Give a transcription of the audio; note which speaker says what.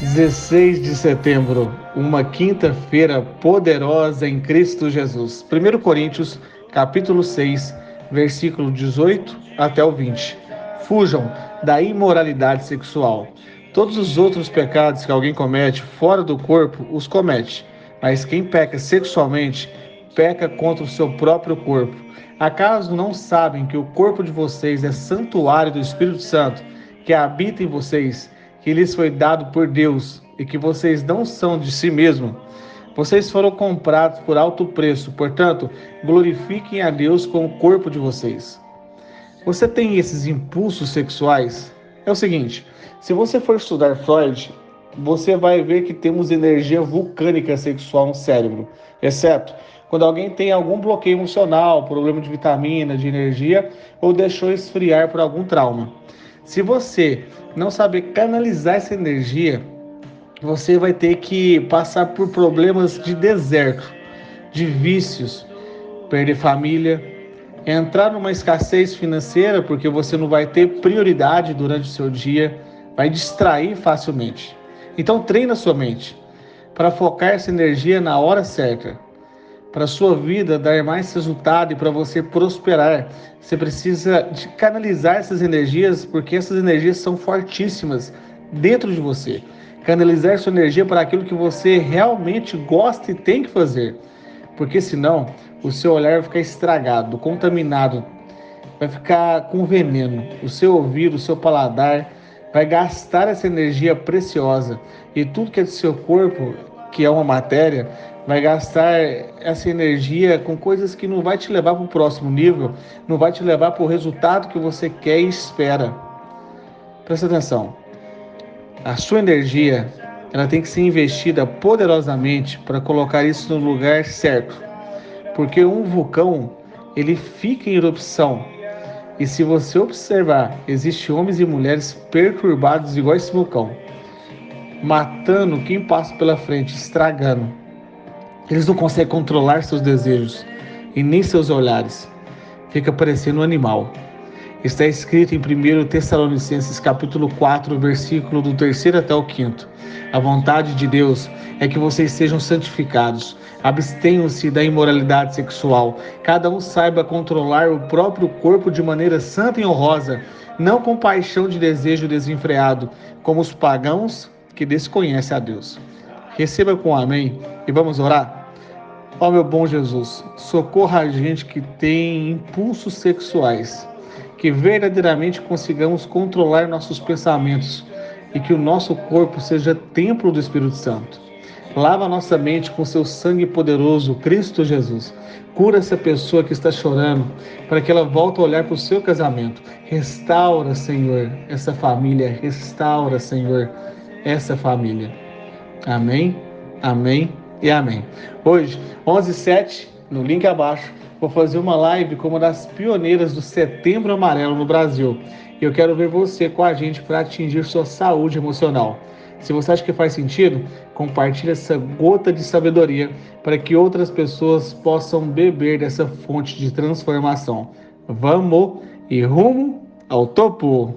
Speaker 1: 16 de setembro, uma quinta-feira poderosa em Cristo Jesus. 1 Coríntios, capítulo 6, versículo 18 até o 20. Fujam da imoralidade sexual. Todos os outros pecados que alguém comete fora do corpo os comete, mas quem peca sexualmente peca contra o seu próprio corpo. Acaso não sabem que o corpo de vocês é santuário do Espírito Santo, que habita em vocês? Que lhes foi dado por Deus e que vocês não são de si mesmos. Vocês foram comprados por alto preço, portanto, glorifiquem a Deus com o corpo de vocês. Você tem esses impulsos sexuais? É o seguinte: se você for estudar Freud, você vai ver que temos energia vulcânica sexual no cérebro, exceto quando alguém tem algum bloqueio emocional, problema de vitamina, de energia ou deixou esfriar por algum trauma. Se você não saber canalizar essa energia, você vai ter que passar por problemas de deserto, de vícios, perder família, entrar numa escassez financeira porque você não vai ter prioridade durante o seu dia, vai distrair facilmente. Então treina sua mente para focar essa energia na hora certa para a sua vida dar mais resultado e para você prosperar, você precisa de canalizar essas energias, porque essas energias são fortíssimas dentro de você. Canalizar sua energia para aquilo que você realmente gosta e tem que fazer. Porque senão o seu olhar vai ficar estragado, contaminado, vai ficar com veneno. O seu ouvido, o seu paladar vai gastar essa energia preciosa e tudo que é do seu corpo, que é uma matéria, vai gastar essa energia com coisas que não vai te levar para o próximo nível, não vai te levar para o resultado que você quer e espera. Presta atenção. A sua energia, ela tem que ser investida poderosamente para colocar isso no lugar certo. Porque um vulcão, ele fica em erupção. E se você observar, existem homens e mulheres perturbados igual esse vulcão, matando quem passa pela frente, estragando. Eles não conseguem controlar seus desejos e nem seus olhares. Fica parecendo um animal. Está escrito em 1 Tessalonicenses capítulo 4, versículo do 3 até o 5. A vontade de Deus é que vocês sejam santificados. Abstenham-se da imoralidade sexual. Cada um saiba controlar o próprio corpo de maneira santa e honrosa, não com paixão de desejo desenfreado, como os pagãos que desconhecem a Deus. Receba com amém e vamos orar. Ó meu bom Jesus, socorra a gente que tem impulsos sexuais, que verdadeiramente consigamos controlar nossos pensamentos e que o nosso corpo seja templo do Espírito Santo. Lava nossa mente com seu sangue poderoso, Cristo Jesus. Cura essa pessoa que está chorando, para que ela volte a olhar para o seu casamento. Restaura, Senhor, essa família. Restaura, Senhor, essa família. Amém, amém e amém. Hoje, 11 7 no link abaixo, vou fazer uma live como uma das pioneiras do Setembro Amarelo no Brasil. E eu quero ver você com a gente para atingir sua saúde emocional. Se você acha que faz sentido, compartilhe essa gota de sabedoria para que outras pessoas possam beber dessa fonte de transformação. Vamos e rumo ao topo!